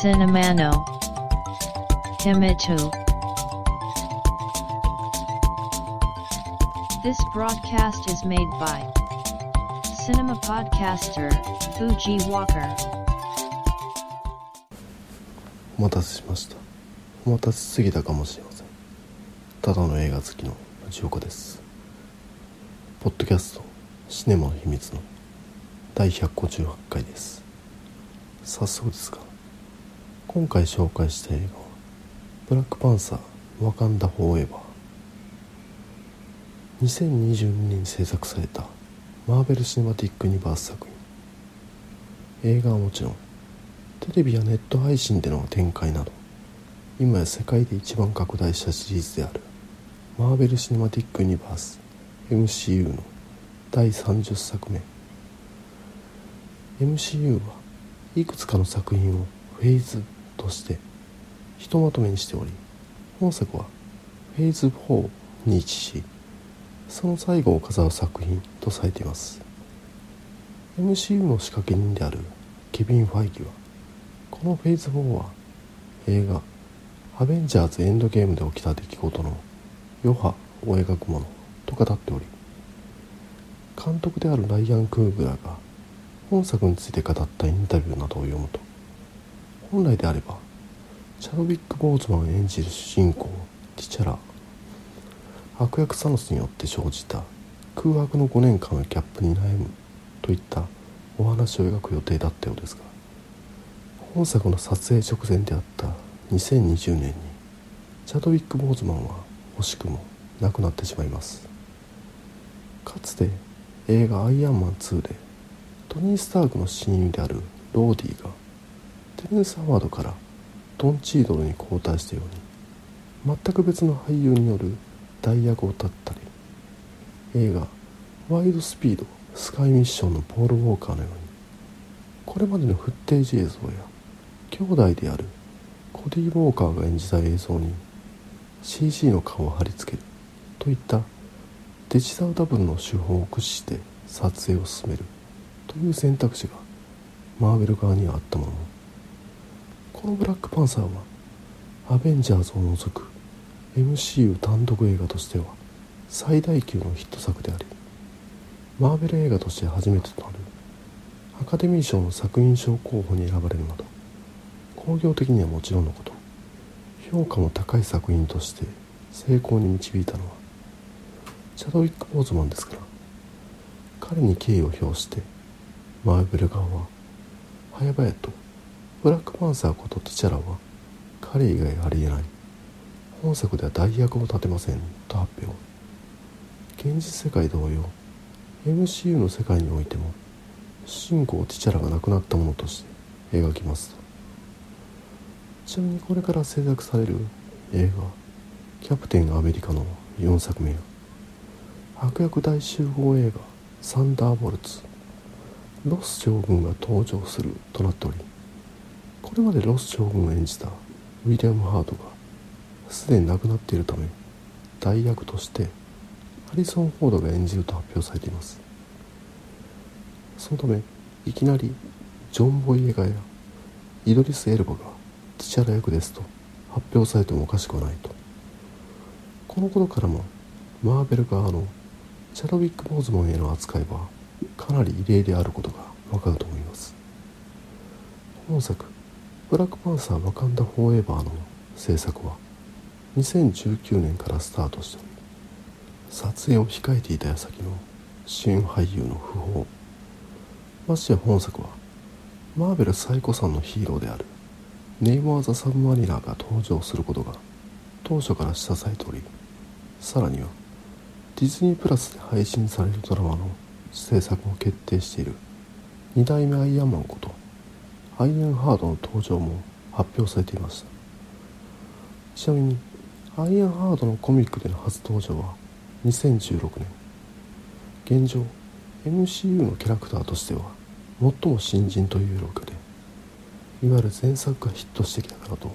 Cinemano Himitu This broadcast is made by Cinema Podcaster Fuji Walker お待たせしましたお待たせすぎたかもしれませんただの映画好きの藤岡ですポッドキャストシネマの秘密の第158回です早速ですが今回紹介した映画はブラックパンサーワカンダ・フォーエバー。2022年に制作されたマーベル・シネマティック・ユニバース作品。映画はもちろんテレビやネット配信での展開など今や世界で一番拡大したシリーズであるマーベル・シネマティック・ユニバース MCU の第30作目。MCU はいくつかの作品をフェーズとしてひとまとめにしており本作はフェーズ4に位置しその最後を飾る作品とされています。MCU の仕掛け人であるケビン・ファイギはこのフェーズ4は映画「アベンジャーズ・エンドゲーム」で起きた出来事の余波を描くものと語っており監督であるライアン・クーグラが本作について語ったインタビューなどを読むと本来であればチャドウィック・ボーズマン演じる主人公ティチャラ悪役サノスによって生じた空白の5年間のギャップに悩むといったお話を描く予定だったようですが本作の撮影直前であった2020年にチャドウィック・ボーズマンは惜しくも亡くなってしまいます。かつて映画「アイアンマン2」でトニー・スタークの親友であるローディがテレンス・ハワードからドン・チードルに交代したように全く別の俳優による代役を立ったり映画「ワイド・スピードスカイ・ミッション」のポール・ウォーカーのようにこれまでのフッテージ映像や兄弟であるコディ・ウォーカーが演じた映像に CG の顔を貼り付けるといったデジタルダブルの手法を駆使して撮影を進めるという選択肢がマーベル側にはあったもの。このブラックパンサーはアベンジャーズを除く MCU 単独映画としては最大級のヒット作でありマーベル映画として初めてとなるアカデミー賞の作品賞候補に選ばれるなど興行的にはもちろんのこと評価も高い作品として成功に導いたのはチャドウィック・ボーズマンですから彼に敬意を表してマーベル側は早々とブラックパンサーことティチャラは彼以外ありえない。本作では代役を立てません。と発表。現実世界同様。MCU の世界においても主人公ティチャラが亡くなったものとして描きます。ちなみにこれから制作される映画「キャプテンアメリカ」の4作目や悪役大集合映画「サンダーボルツ」ロス将軍が登場するとなっておりこれまでロス将軍を演じたウィリアム・ハートがすでに亡くなっているため代役としてハリソン・フォードが演じると発表されています。そのためいきなりジョン・ボイエガやイドリス・エルバがティチャラ役ですと発表されてもおかしくはないと。このことからもマーベル側のチャドウィック・ボーズマンへの扱いはかなり異例であることがわかると思います。本作「ブラックパンサー・ワカンダ・フォーエバー」の制作は2019年からスタートしており撮影を控えていた矢先の主演俳優の訃報まして本作はマーベル最古参のヒーローであるネイマー・ザ・サブマリナーが登場することが当初から示唆されておりさらにはディズニープラスで配信されるドラマの制作も決定している2代目アイアンマンことアイアンハードの登場も発表されていましたちなみにアイアンハードのコミックでの初登場は2016年。現状 MCU のキャラクターとしては最も新人というわけでいわゆる前作がヒットしてきたからと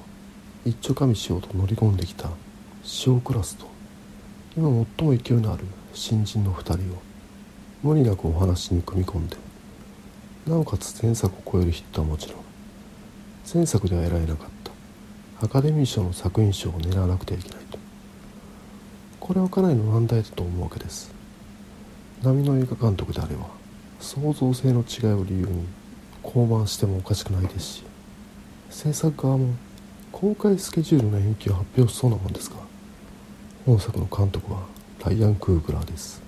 一丁噛みしようと乗り込んできたシオクラスと今最も勢いのある新人の2人を無理なくお話に組み込んでなおかつ前作を超えるヒットはもちろん前作では得られなかった。アカデミー賞の作品賞を狙わなくてはいけないと。これはかなりの難題だと思うわけです。波の映画監督であれば創造性の違いを理由に降板してもおかしくないですし制作側も公開スケジュールの延期を発表しそうなもんですが本作の監督はライアン・クーグラーです。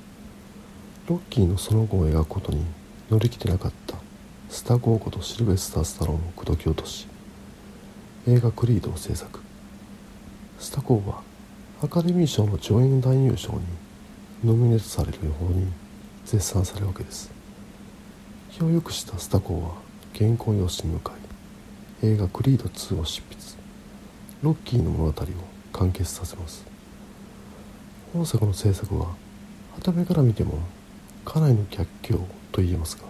ロッキーのその後を描くことに乗り気でなかった。スタゴーことシルベスター・スタローンを口説き落とし。映画「クリード」を制作。スタコーはアカデミー賞の助演男優賞にノミネートされるように絶賛されるわけです。気を良くしたスタコーは原稿用紙に向かい映画「クリード2」を執筆。ロッキーの物語を完結させます。本作の制作はは目から見てもかなりの逆境と言えますが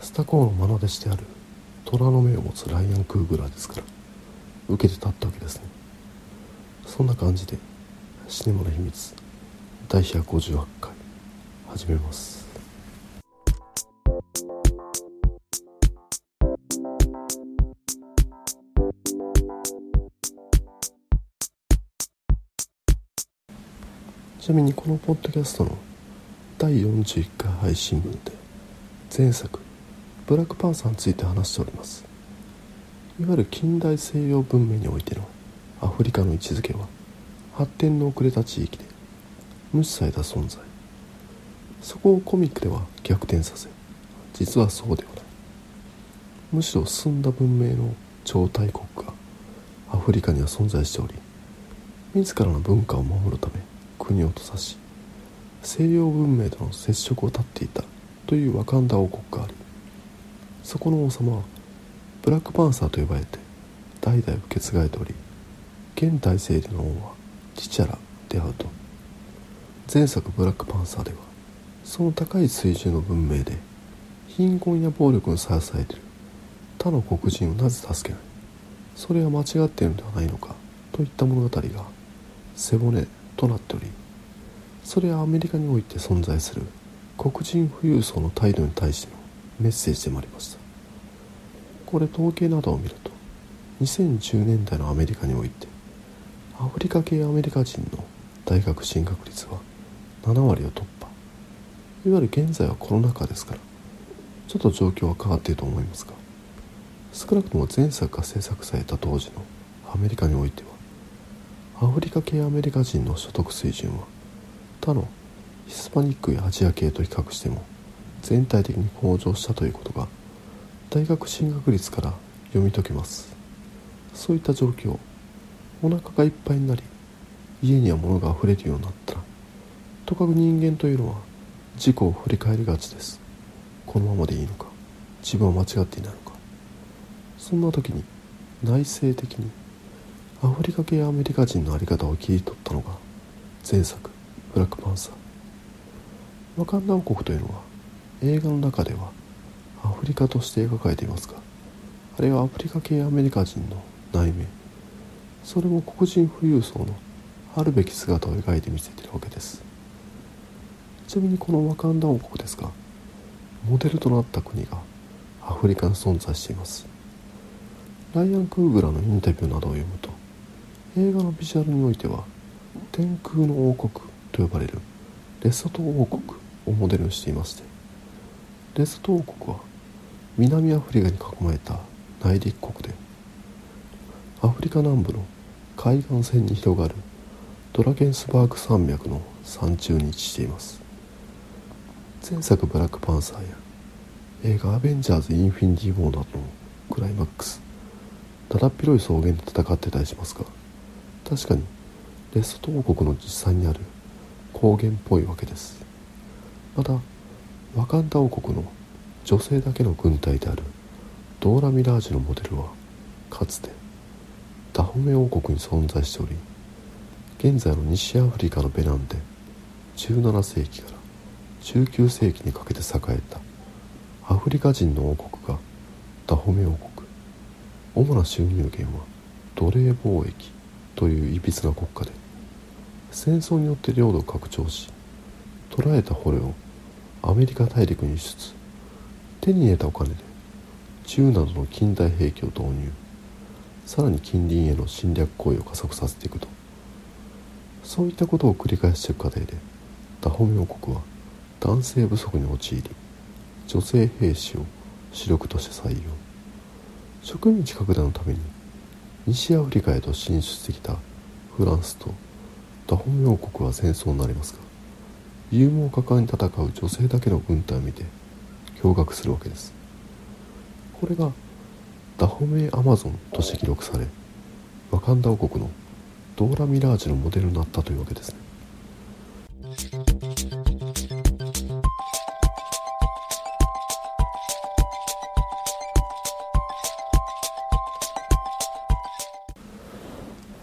スタコーの愛弟子である。虎の目を持つライアン・クーグラーですから。受けて立ったわけですね。そんな感じでシネマの秘密第158回始めます。ちなみにこのポッドキャストの第41回配信分で前作ブラックパンサーについて話しております。いわゆる近代西洋文明においてのアフリカの位置づけは発展の遅れた地域で無視された存在。そこをコミックでは逆転させ実はそうではない。むしろ進んだ文明の超大国がアフリカには存在しており自らの文化を守るため国を閉ざし西洋文明との接触を絶っていたというワカンダ王国がありそこの王様はブラックパンサーと呼ばれて代々受け継がれており現代政での王はチチャラであると前作ブラックパンサーではその高い水準の文明で貧困や暴力にさらされている他の黒人をなぜ助けないそれは間違っているのではないのかといった物語が背骨となっておりそれはアメリカにおいて存在する黒人富裕層の態度に対してのメッセージでもありましたこれ統計などを見ると2010年代のアメリカにおいてアフリカ系アメリカ人の大学進学率は7割を突破。いわゆる現在はコロナ禍ですからちょっと状況は変わっていると思いますが少なくとも前作が制作された当時のアメリカにおいてはアフリカ系アメリカ人の所得水準は他のヒスパニックやアジア系と比較しても全体的に向上したということが大学進学率から読み解けます。そういった状況お腹がいっぱいになり家には物が溢れるようになったらとかく人間というのは事故を振り返りがちです。このままでいいのか自分は間違っていないのか。そんな時に内省的にアフリカ系アメリカ人の在り方を切り取ったのが前作「ブラックパンサー」ワカンダ王国というのは映画の中ではアフリカとして描かれていますがあれはアフリカ系アメリカ人の内面。それも黒人富裕層のあるべき姿を描いてみせているわけです。ちなみにこのワカンダ王国ですがモデルとなった国がアフリカに存在しています。ライアン・クーグラのインタビューなどを読むと映画のビジュアルにおいては天空の王国と呼ばれるレソト王国をモデルにしていましてレソト王国は南アフリカに囲まれた内陸国でアフリカ南部の海岸線に広がるドラゲンスバーグ山脈の山中に位置しています。前作「ブラックパンサー」や映画「アベンジャーズ・インフィニティ・ウォー」などのクライマックスだだっ広い草原で戦ってたりしますが確かにレソト王国の実際にある高原っぽいわけです。またワカンダ王国の女性だけの軍隊であるドーラ・ミラージュのモデルはかつてダホメ王国に存在しており現在の西アフリカのベナンで17世紀から19世紀にかけて栄えたアフリカ人の王国がダホメ王国。主な収入源は奴隷貿易といういびつな国家で戦争によって領土を拡張し捕らえた捕虜をアメリカ大陸に輸出。手に入れたお金で銃などの近代兵器を導入。さらに近隣への侵略行為を加速させていくと。そういったことを繰り返していく過程でダホメ王国は男性不足に陥り女性兵士を主力として採用。植民地拡大のために西アフリカへと進出してきたフランスとダホメ王国は戦争になりますが勇猛果敢に戦う女性だけの軍隊を見て驚愕するわけです。これがダホメイアマゾンとして記録されワカンダ王国のドーラ・ミラージュのモデルになったというわけですね。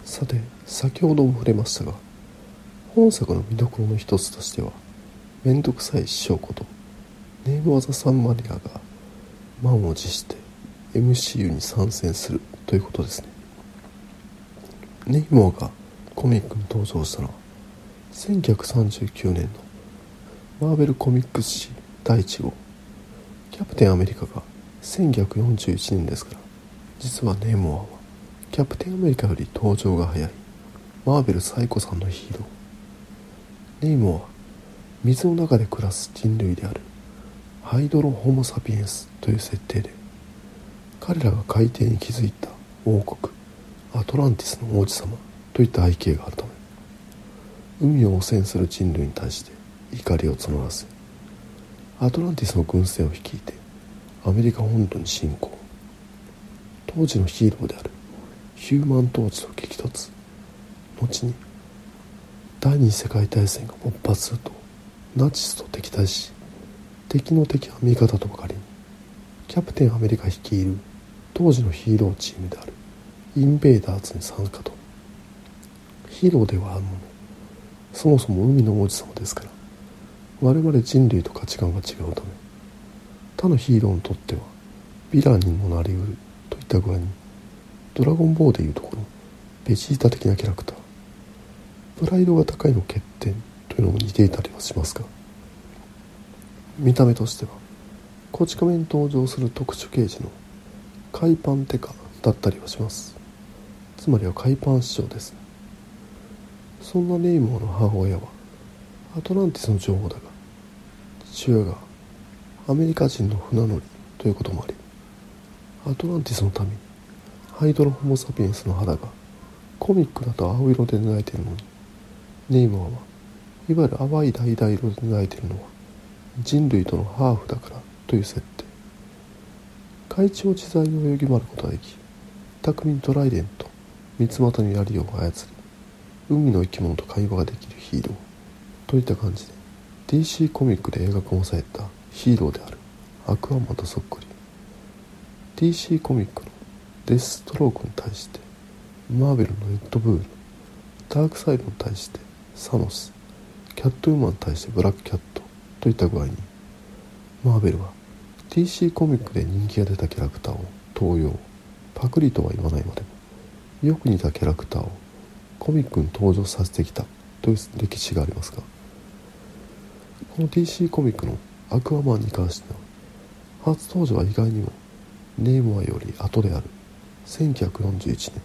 さて先ほども触れましたが本作の見どころの一つとしては面倒くさい師匠ことネーム・ワザ・サン・マリアが満を持して MCU に参戦するということですね。ネイモアがコミックに登場したのは1939年のマーベルコミックス誌第1号。キャプテンアメリカが1941年ですから実はネイモアはキャプテンアメリカより登場が早いマーベル最古参のヒーロー。ネイモは水の中で暮らす人類である。ハイドロホモ・サピエンスという設定で彼らが海底に築いた王国アトランティスの王子様といった背景があるため海を汚染する人類に対して怒りを募らせアトランティスの軍船を率いてアメリカ本土に侵攻。当時のヒーローであるヒューマントーチと激突。後に第二次世界大戦が勃発するとナチスと敵対し敵の敵は味方とばかりにキャプテンアメリカ率いる当時のヒーローチームであるインベーダーズに参加と。ヒーローではあるものそもそも海の王子様ですから我々人類と価値観が違うため他のヒーローにとってはヴィランにもなりうるといった具合にドラゴンボーでいうところベジータ的なキャラクタープライドが高いの欠点というのも似ていたりはしますが見た目としては。こち亀に登場する特殊刑事の海パンテカだったりはします。つまりは海パン師匠です。そんなネイモーの母親はアトランティスの女王だが父親がアメリカ人の船乗りということもありアトランティスのためにハイドロホモ・サピエンスの肌がコミックだと青色で描いているのにネイマーはいわゆる淡い橙色で描いているのは人類とのハーフだからという設定。海中自在に泳ぎ回ることができ巧みにトライデンと三つ股の槍を操り海の生き物と会話ができるヒーローといった感じで DC コミックで映画化もされたヒーローであるアクアマンとそっくり。DC コミックのデストロークに対してマーベルのエッドブールダークサイドに対してサノス。キャットウーマンに対してブラックキャット。といった具合にマーベルは DC コミックで人気が出たキャラクターを登用。パクリとは言わないまでもよく似たキャラクターをコミックに登場させてきた。という歴史がありますがこの DC コミックのアクアマンに関しては初登場は意外にもネームアより後である1941年。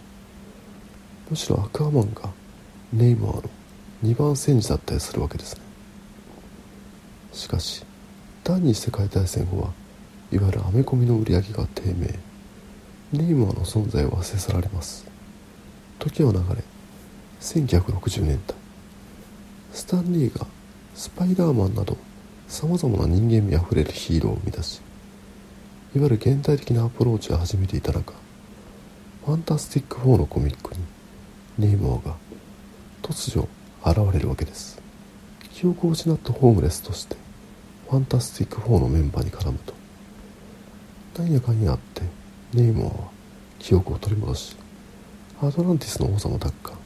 むしろアクアマンがネイマーの2番戦時だったりするわけですね。しかし第二次世界大戦後はいわゆるアメコミの売り上げが低迷ネイマーの存在を忘れ去られます。時は流れ1960年代スタンリーがスパイダーマンなどさまざまな人間味あふれるヒーローを生み出しいわゆる現代的なアプローチを始めていた中ファンタスティック4のコミックにネイモアが突如現れるわけです。記憶を失ったホームレスとしてファンタスティック4のメンバーに絡むと何やかんやあってネイモアは記憶を取り戻しアトランティスの王様奪還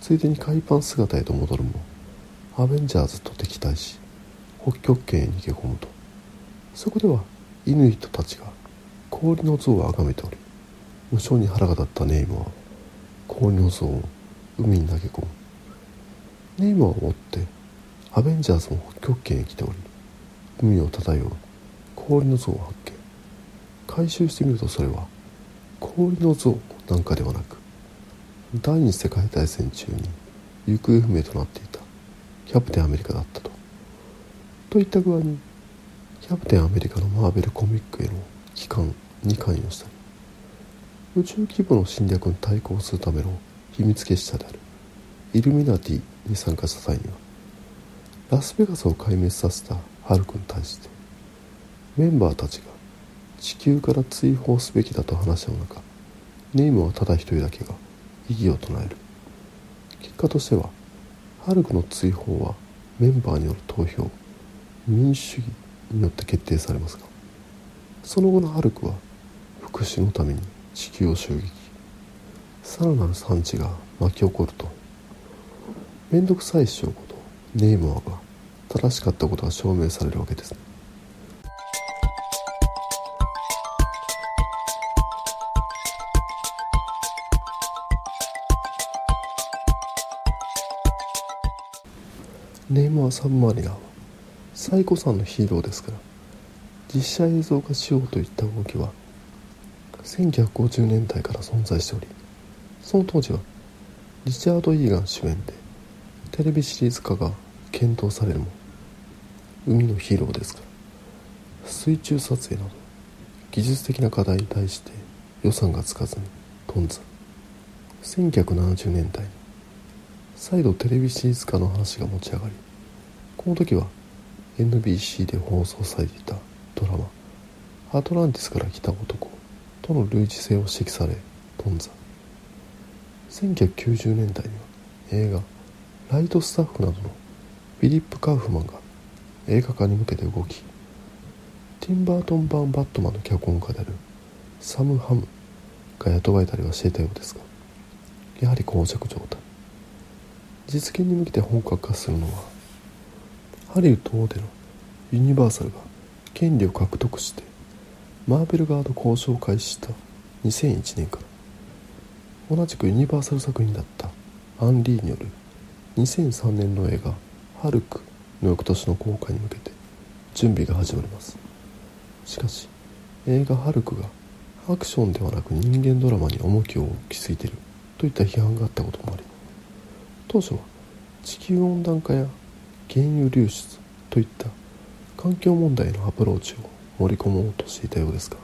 ついでに海パン姿へと戻るもアベンジャーズと敵対し北極圏へ逃げ込むとそこではイヌイットたちが氷の像を崇めており無性に腹が立ったネイモアは氷の像を海に投げ込む。ネイマーを追ってアベンジャーズも北極圏へ来ており海を漂う氷の像を発見回収してみるとそれは氷の像なんかではなく第二次世界大戦中に行方不明となっていたキャプテンアメリカだったと。といった具合にキャプテンアメリカのマーベルコミックへの帰還に関与したり宇宙規模の侵略に対抗するための秘密結社であるイルミナティに参加した際にはラスベガスを壊滅させたハルクに対してメンバーたちが地球から追放すべきだと話した中ネイムはただ一人だけが異議を唱える。結果としてはハルクの追放はメンバーによる投票民主主義によって決定されますがその後のハルクは復讐のために地球を襲撃。さらなる産地が巻き起こると面倒くさい師匠こと。ネイマーが正しかったことが証明されるわけです。ねネイマー・サブマリナーは最古さんのヒーローですから実写映像化しようといった動きは1950年代から存在しておりその当時はリチャード・イーガン主演でテレビシリーズ化が検討されるも海のヒーローですか。ら水中撮影など技術的な課題に対して予算がつかずに頓挫。1970年代に再度テレビシリーズ化の話が持ち上がりこの時は NBC で放送されていたドラマ「アトランティスから来た男」との類似性を指摘され頓挫。1990年代には映画「ライトスタッフ」などのフィリップ・カウフマンが映画化に向けて動きティンバートン版バットマンの脚本家であるサム・ハムが雇われたりはしていたようですがやはり膠着状態実現に向けて本格化するのはハリウッド大手のユニバーサルが権利を獲得してマーベル側と交渉を開始した2001年から同じくユニバーサル作品だったアンリーによる2003年の映画「ハルク」の翌年の公開に向けて準備が始まります。しかし映画「ハルク」がアクションではなく人間ドラマに重きを置きすぎているといった批判があったこともあり当初は地球温暖化や原油流出といった環境問題のアプローチを盛り込もうとしていたようですが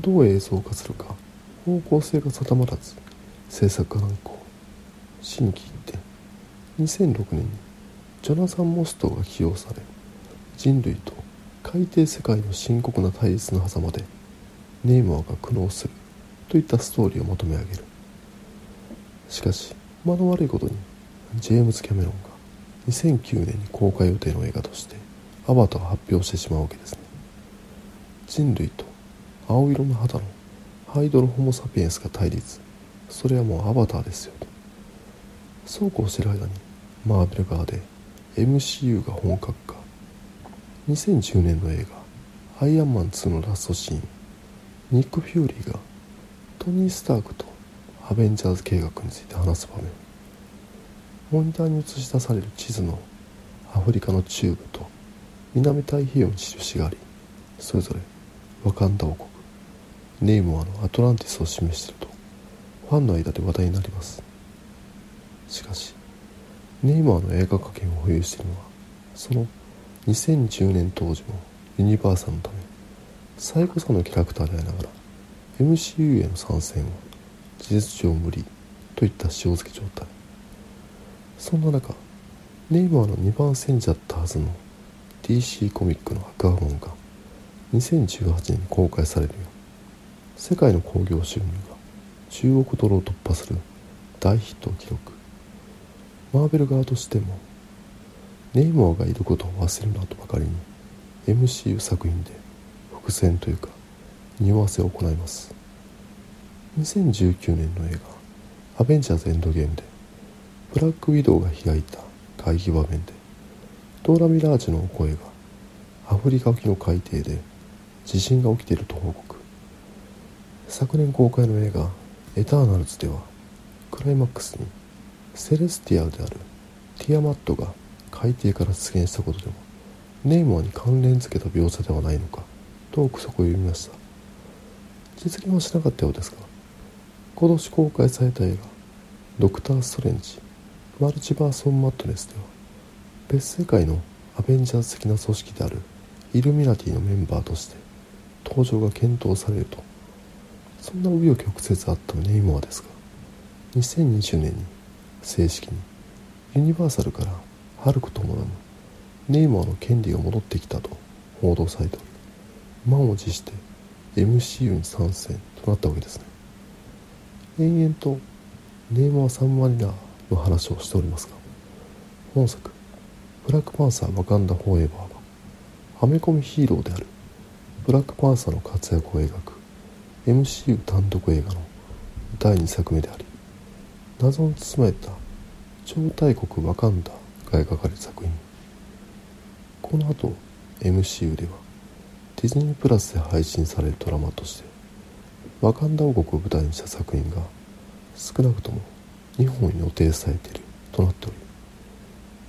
どう映像化するか方向性が定まらず制作が難航。心機一転2006年にジョナサン・モストが起用され人類と海底世界の深刻な対立の狭間でネイマーが苦悩するといったストーリーを求め上げる。しかし間の悪いことにジェームズ・キャメロンが2009年に公開予定の映画としてアバターを発表してしまうわけですね。人類と青色の肌のハイドロホモ・サピエンスが対立。それはもうアバターですよとそうこうしてる間にマーベル側で MCU が本格化。2010年の映画「アイアンマン2」のラストシーン。ニック・フューリーがトニー・スタークとアベンジャーズ計画について話す場面。モニターに映し出される地図のアフリカの中部と南太平洋に印がありそれぞれワカンダ王国。ネイモアのアトランティスを示しているとファンの間で話題になります。しかしネイモアの映画化権を保有しているのはその2010年当時のユニバーサルのため最古さのキャラクターでありながら MCU への参戦は事実上無理といった塩漬け状態。そんな中ネイマーの2番戦者だったはずの DC コミックの白亜本が2018年に公開されるよ世界の興行収入が10億ドルを突破する大ヒットを記録。マーベル側としてもネイマーがいることを忘れるなとばかりに MCU 作品で伏線というか匂わせを行います。2019年の映画「アベンジャーズ・エンドゲーム」でブラックウィドウが開いた会議場面でドーラ・ミラージュの声がアフリカ沖の海底で地震が起きていると報告。昨年公開の映画「エターナルズ」ではクライマックスにセレスティアルであるティアマットが海底から出現したことでもネイモアに関連付けた描写ではないのかと憶測を読みました。実現はしなかったようですが今年公開された映画「ドクター・ストレンジマルチバース・オン・マットネス」では別世界のアベンジャーズ的な組織であるイルミナティのメンバーとして登場が検討されるとそんな紆余曲折あったネイモアですが2020年に正式に。ユニバーサルからハルクともなむネイモアの権利が戻ってきたと報道されており満を持して MCU に参戦となったわけですね。延々とネイモア・サンマリナーの話をしておりますが本作「ブラックパンサー・ワカンダ・フォーエバー」ははめ込みヒーローであるブラックパンサーの活躍を描く MCU 単独映画の第2作目であり謎に包まれた。超大国ワカンダが描かれる作品。この後 MCU ではディズニープラスで配信されるドラマとしてワカンダ王国を舞台にした作品が少なくとも2本予定されているとなっており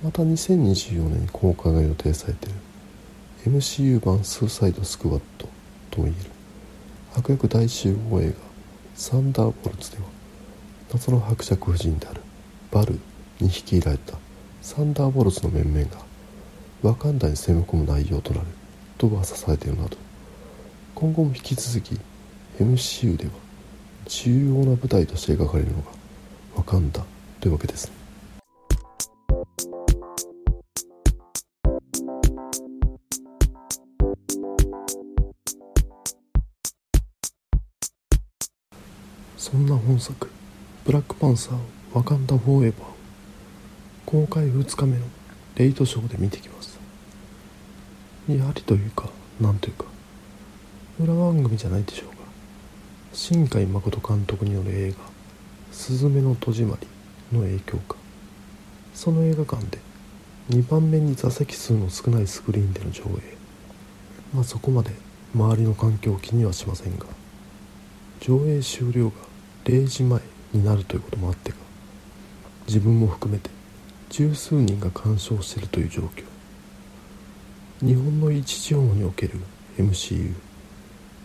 また2024年に公開が予定されている MCU 版スーサイドスクワットともいえる悪役大集合映画サンダーボルツでは謎の伯爵夫人であるバルに率いられたサンダーボルツの面々がワカンダに攻め込む内容となると噂されているなど今後も引き続き MCU では重要な舞台として描かれるのがワカンダというわけです。そんな本作「ブラックパンサーワカンダ・フォーエバー」公開2日目のレイトショーで見てきましたやはりというかなんというか。裏番組じゃないでしょうか。新海誠監督による映画「すずめの戸締まり」の影響か。その映画館で2番目に座席数の少ないスクリーンでの上映。まあそこまで周りの環境を気にはしませんが上映終了が0時前になるということもあってか自分も含めて十数人が鑑賞しているという状況。日本の一地方における MCU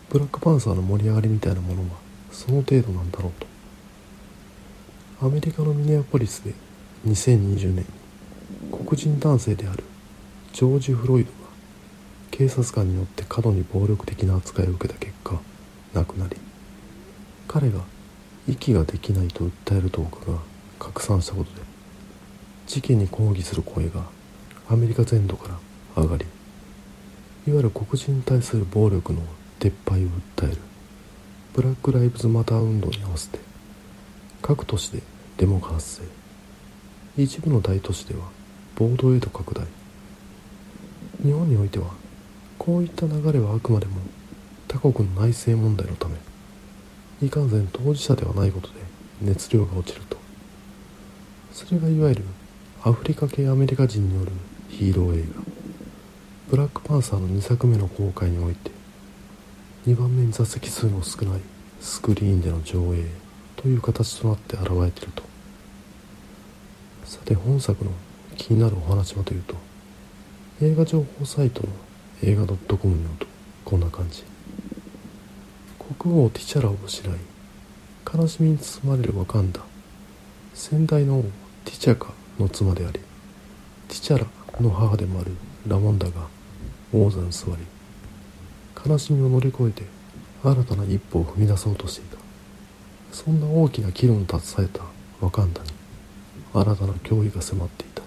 ブラックパンサーの盛り上がりみたいなものはその程度なんだろうと。アメリカのミネアポリスで2020年黒人男性であるジョージ・フロイドが警察官によって過度に暴力的な扱いを受けた結果亡くなり彼が息ができないと訴える動画が拡散したことで事件に抗議する声がアメリカ全土から上がりいわゆる黒人に対する暴力の撤廃を訴えるブラック・ライブズ・マター運動に合わせて各都市でデモが発生。一部の大都市では暴動へと拡大。日本においてはこういった流れはあくまでも他国の内政問題のため。いかんせん当事者ではないことで熱量が落ちると。それがいわゆるアフリカ系アメリカ人によるヒーロー映画「ブラックパンサー」の2作目の公開において2番目に座席数の少ないスクリーンでの上映という形となって現れていると。さて本作の気になるお話はというと映画情報サイトの映画 .com によるとこんな感じ。国王ティチャラを失い。悲しみに包まれるワカンダ先代の王ティチャカの妻でありティチャラの母でもあるラモンダが王座に座り悲しみを乗り越えて新たな一歩を踏み出そうとしていた。そんな大きな岐路に立たされたワカンダに新たな脅威が迫っていた。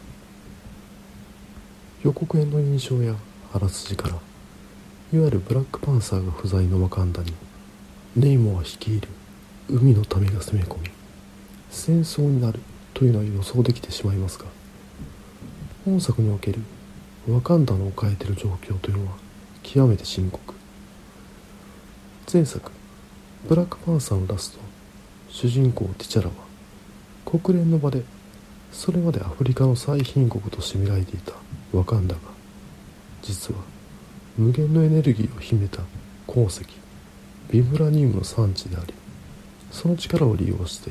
予告編の印象やあらすじからいわゆるブラックパンサーが不在のワカンダにネイモア率いる海の民が攻め込み戦争になるというのは予想できてしまいますが本作におけるワカンダの置かれている状況というのは極めて深刻。前作「ブラックパンサー」のラスト主人公ティチャラは国連の場でそれまでアフリカの最貧国として見られていたワカンダが実は無限のエネルギーを秘めた鉱石。ビブラニウムの産地でありその力を利用して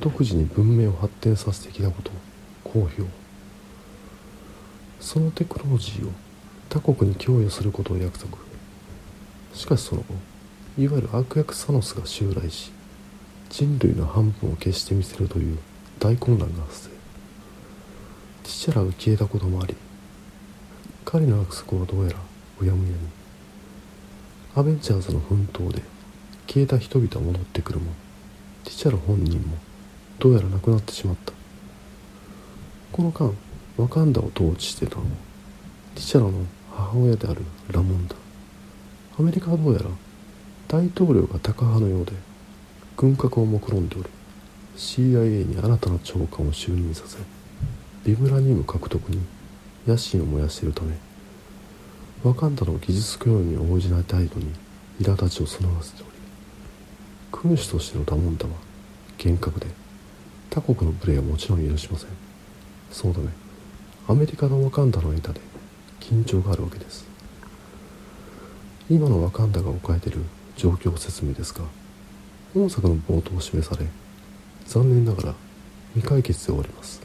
独自に文明を発展させてきたことを公表。そのテクノロジーを他国に供与することを約束。しかしその後いわゆる悪役サノスが襲来し人類の半分を消してみせるという大混乱が発生。ティチャラが消えたこともあり彼の約束はどうやらうやむやに。アベンジャーズの奮闘で消えた人々は戻ってくるもティチャラ本人もどうやらなくなってしまった。この間ワカンダを統治してたのはティチャラの母親であるラモンダ。アメリカはどうやら大統領がタカ派のようで軍拡を目論んでおり CIA に新たな長官を就任させビブラニウム獲得に野心を燃やしているためワカンダの技術供与に応じない態度に苛立ちを備わせており君主としてのダモンダは厳格で他国の無礼はもちろん許しません。そうだね。アメリカのワカンダの間で緊張があるわけです。今のワカンダが置かれている状況説明ですが本作の冒頭を示され残念ながら未解決で終わります。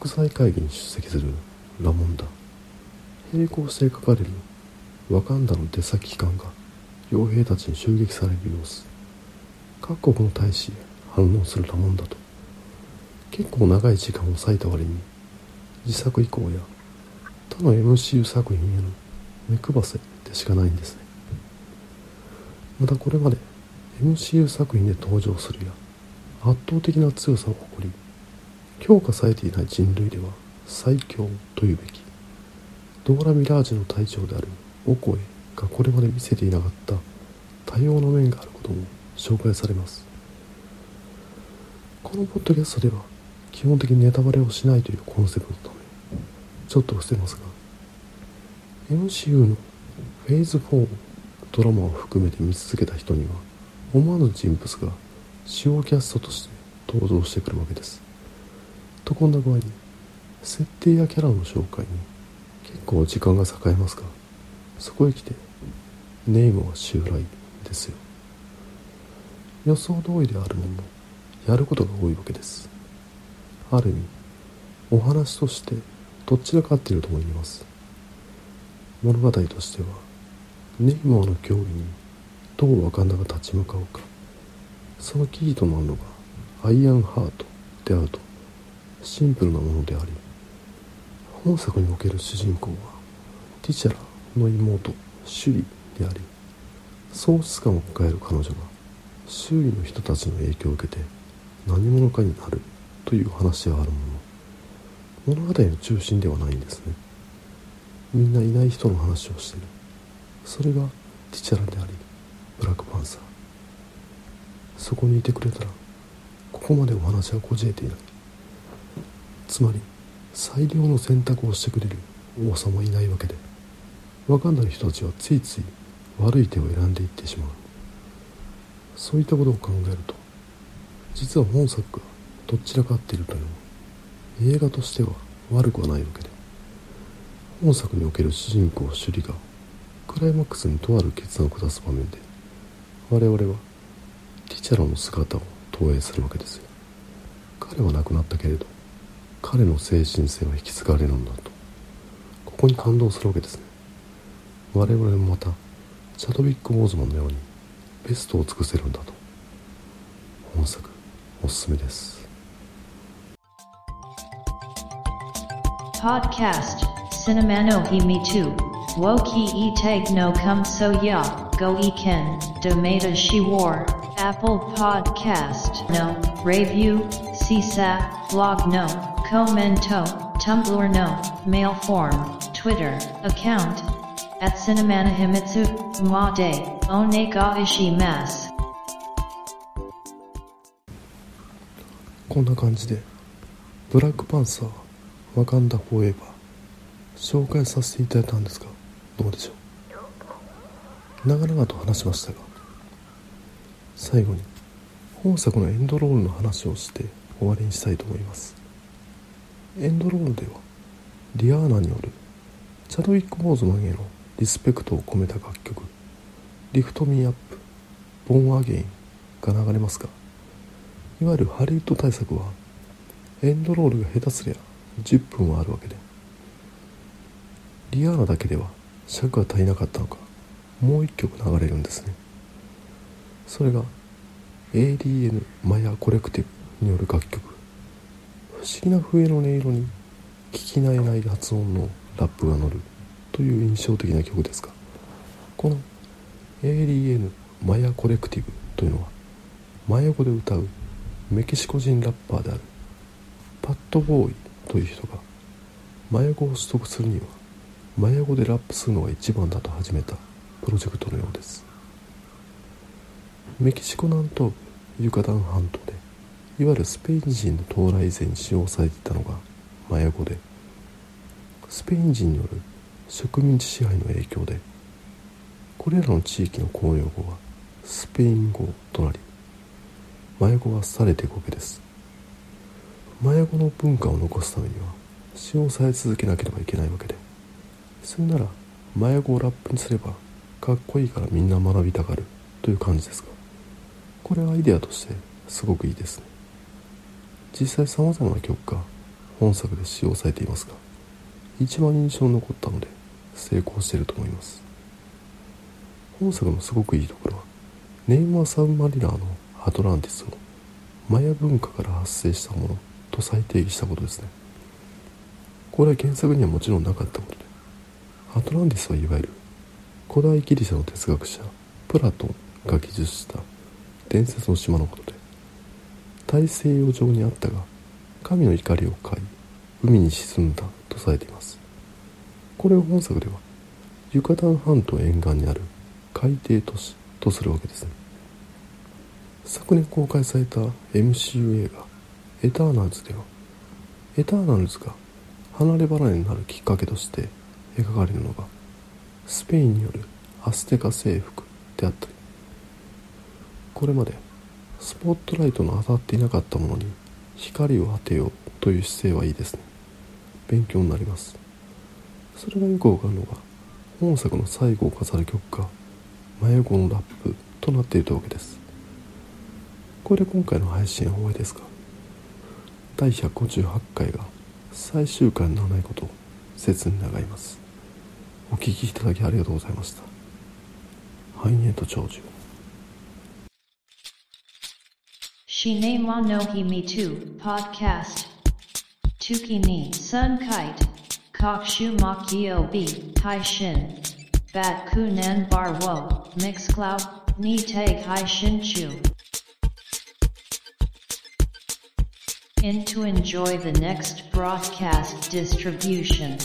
国際会議に出席するラモンダ。並行して書かれる。ワカンダの出先機関が傭兵たちに襲撃される様子。各国の大使へ反応するラモンダと。結構長い時間を割いた割に自作以降や他の MCU 作品への目配せでしかないんですね。またこれまで MCU 作品で登場するや圧倒的な強さを誇り評価されていない人類では最強というべき。ドーラ・ミラージュの隊長であるオコエがこれまで見せていなかった多様な面があることも紹介されます。このポッドキャストでは基本的にネタバレをしないというコンセプトのためちょっと伏せますが MCU のフェーズ4ドラマを含めて見続けた人には思わぬ人物が主要キャストとして登場してくるわけです。とこんな具合に設定やキャラの紹介に結構時間が栄えますがそこへ来てネームは襲来ですよ。予想通りであるもののやることが多いわけです。ある意味お話としてどちらかっているとも言います。物語としてはネームの競技にどう若菜が立ち向かうか。そのキーとなるのがアイアンハートであるとシンプルなものであり本作における主人公はティチャラの妹シュリであり喪失感を抱える彼女が周囲の人たちの影響を受けて何者かになるという話はあるもの。物語の中心ではないんですね。みんないない人の話をしている。それがティチャラでありブラックパンサー。そこにいてくれたらここまでお話はこじれていない。つまり最良の選択をしてくれる王様はいないわけでワカンダの人たちはついつい悪い手を選んでいってしまう。そういったことを考えると実は本作がどちらかっているというのは映画としては悪くはないわけで本作における主人公シュリがクライマックスにとある決断を下す場面で我々はティチャラの姿を投影するわけですよ。彼は亡くなったけれど彼の精神性は引き継がれるんだとここに感動するわけですね我々もまたチャドウィック・ボーズマンのようにベストを尽くせるんだと本作おすすめです Podcast Cinemano hi me too. Woki e tag no come so ya, go e ken, domata she war, Apple Podcast no, review, CSAT, blog no, commento, Tumblr no, mail form, Twitter, account, at Cinemana Himitsu, ma de, onega Ishimas. こんな感じでブラックパンサーワカンダフォーエバー紹介させていただいたんですがどうでしょう？長々と話しましたが最後に本作のエンドロールの話をして終わりにしたいと思いますエンドロールではリアーナによるチャドウィック・ボーズマンへのリスペクトを込めた楽曲「リフト・ミー・アップ」「ボーン・アゲイン」が流れますがいわゆるハリウッド対策はエンドロールが下手すりゃ10分はあるわけでリアーナだけでは尺が足りなかったのかもう一曲流れるんですね。それが ADN マヤコレクティブによる楽曲。思議な笛の音色に聞き慣れない発音のラップが乗るという印象的な曲ですがこの ADN マヤコレクティブというのはマヤ語で歌うメキシコ人ラッパーであるパッドボーイという人がマヤ語を取得するにはマヤ語でラップするのが一番だと始めたプロジェクトのようです。メキシコ南東部ユカタン半島でいわゆるスペイン人の到来以前に使用されていたのがマヤ語でスペイン人による植民地支配の影響でこれらの地域の公用語はスペイン語となりマヤ語はされていくわけです。マヤ語の文化を残すためには使用され続けなければいけないわけでそれならマヤ語をラップにすればかっこいいからみんな学びたがるという感じですがこれはアイデアとしてすごくいいですね。実際さまざまな曲が本作で使用されていますが一番印象に残ったので成功していると思います。本作のすごくいいところはネームはサブマリナーのアトランティスをマヤ文化から発生したものと再定義したことですね。これは原作にはもちろんなかったことでアトランティスはいわゆる古代ギリシャの哲学者プラトンが記述した伝説の島のことで大西洋上にあったが神の怒りを買い海に沈んだとされています。これを本作ではユカタン半島沿岸にある海底都市とするわけですね。昨年公開された MCU 映画「エターナルズ」ではエターナルズが離れ離れになるきっかけとして描かれるのがスペインによるアステカ征服であったりこれまでスポットライトの当たっていなかったものに光を当てようという姿勢はいいですね。勉強になります。それがよくわかるのが本作の最後を飾る曲が真横のラップとなっているわけです。これで今回の配信は終わりですが第158回が最終回にならないことを切に願います。お聴きいただきありがとうございました。繁栄と長寿。Shinema no Himi 2 Podcast. Tuki ni. Sun Kite. Kokshu Makio B Hai Shin. Bat Kunan Bar Wo. Mixcloud Ni Tag Hai Shin Chu. In to enjoy the next broadcast distribution.